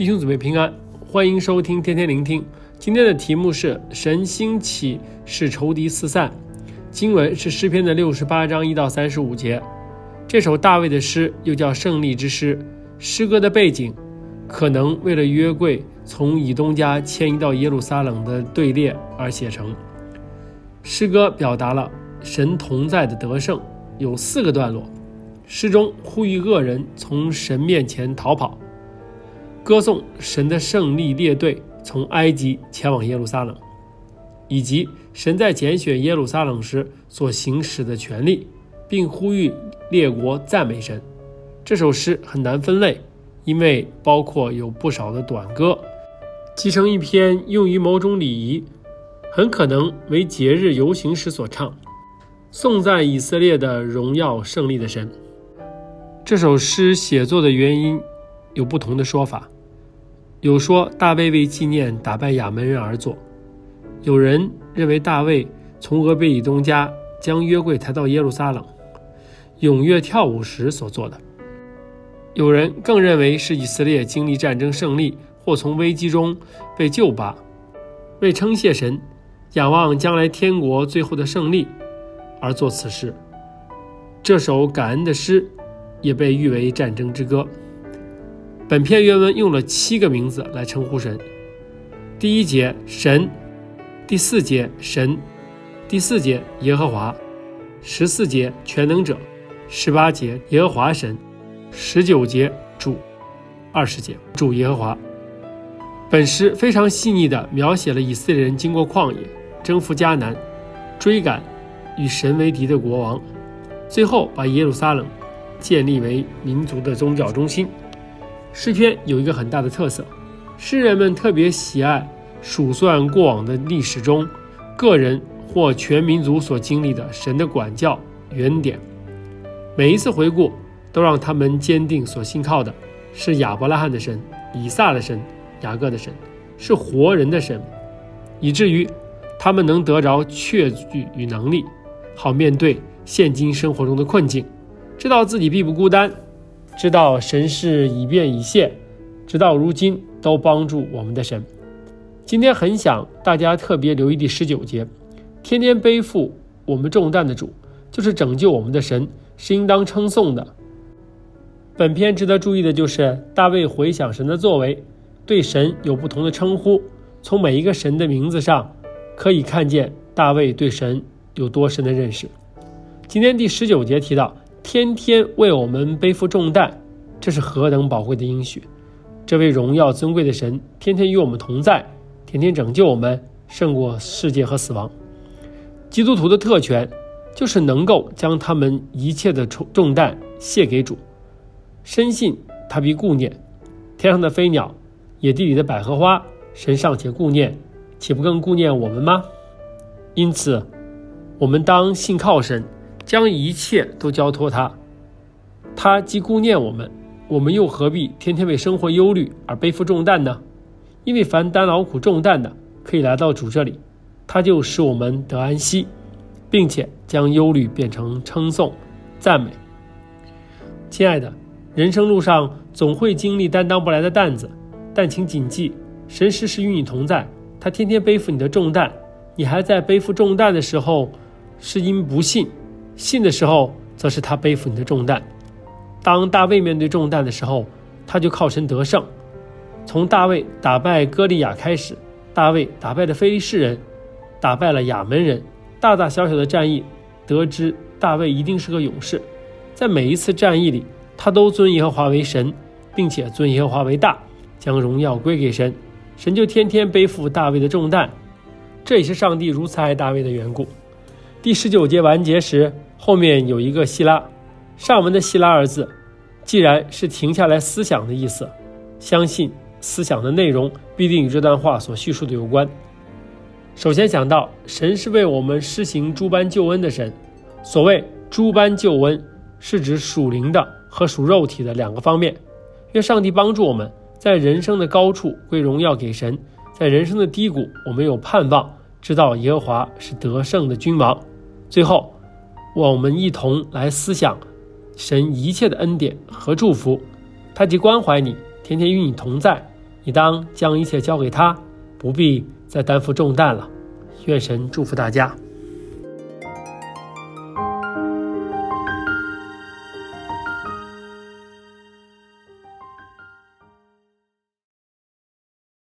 弟兄姊妹平安，欢迎收听天天聆听。今天的题目是“神兴起，使仇敌四散”。经文是诗篇的六十八章一到三十五节。这首大卫的诗又叫胜利之诗。诗歌的背景可能为了约柜从以东家迁移到耶路撒冷的队列而写成。诗歌表达了神同在的得胜，有四个段落。诗中呼吁恶人从神面前逃跑。歌颂神的胜利列队从埃及前往耶路撒冷，以及神在拣选耶路撒冷时所行使的权力，并呼吁列国赞美神。这首诗很难分类，因为包括有不少的短歌，集成一篇用于某种礼仪，很可能为节日游行时所唱，颂赞以色列的荣耀胜利的神。这首诗写作的原因。有不同的说法，有说大卫为纪念打败亚扪人而作，有人认为大卫从俄别以东家将约柜抬到耶路撒冷，踊跃跳舞时所做的，有人更认为是以色列经历战争胜利或从危机中被救拔，为称谢神，仰望将来天国最后的胜利而做此事。这首感恩的诗也被誉为战争之歌。本篇原文用了七个名字来称呼神：第一节神，第四节神，第四节耶和华，十四节全能者，十八节耶和华神，十九节主，二十节主耶和华。本诗非常细腻地描写了以色列人经过旷野、征服迦南、追赶与神为敌的国王，最后把耶路撒冷建立为民族的宗教中心。诗篇有一个很大的特色，诗人们特别喜爱数算过往的历史中个人或全民族所经历的神的管教原点。每一次回顾，都让他们坚定所信靠的是亚伯拉罕的神、以撒的神、雅各的神，是活人的神，以至于他们能得着确据与能力，好面对现今生活中的困境，知道自己并不孤单。知道神是以便以现，直到如今都帮助我们的神。今天很想大家特别留意第十九节，天天背负我们重担的主，就是拯救我们的神，是应当称颂的。本篇值得注意的就是大卫回想神的作为，对神有不同的称呼。从每一个神的名字上，可以看见大卫对神有多深的认识。今天第十九节提到。天天为我们背负重担，这是何等宝贵的应许！这位荣耀尊贵的神，天天与我们同在，天天拯救我们，胜过世界和死亡。基督徒的特权，就是能够将他们一切的重重担卸给主，深信他必顾念。天上的飞鸟，野地里的百合花，神尚且顾念，岂不更顾念我们吗？因此，我们当信靠神。将一切都交托他，他既顾念我们，我们又何必天天为生活忧虑而背负重担呢？因为凡担劳苦重担的，可以来到主这里，他就使我们得安息，并且将忧虑变成称颂、赞美。亲爱的，人生路上总会经历担当不来的担子，但请谨记，神时时与你同在，他天天背负你的重担。你还在背负重担的时候，是因不信。信的时候，则是他背负你的重担。当大卫面对重担的时候，他就靠神得胜。从大卫打败歌利亚开始，大卫打败了非利士人，打败了亚门人，大大小小的战役，得知大卫一定是个勇士。在每一次战役里，他都尊耶和华为神，并且尊耶和华为大，将荣耀归给神。神就天天背负大卫的重担，这也是上帝如此爱大卫的缘故。第十九节完结时。后面有一个希拉，上文的希拉二字，既然是停下来思想的意思，相信思想的内容必定与这段话所叙述的有关。首先想到，神是为我们施行诸般救恩的神。所谓诸般救恩，是指属灵的和属肉体的两个方面。愿上帝帮助我们在人生的高处归荣耀给神，在人生的低谷，我们有盼望，知道耶和华是得胜的君王。最后。我们一同来思想神一切的恩典和祝福，他既关怀你，天天与你同在，你当将一切交给他，不必再担负重担了。愿神祝福大家。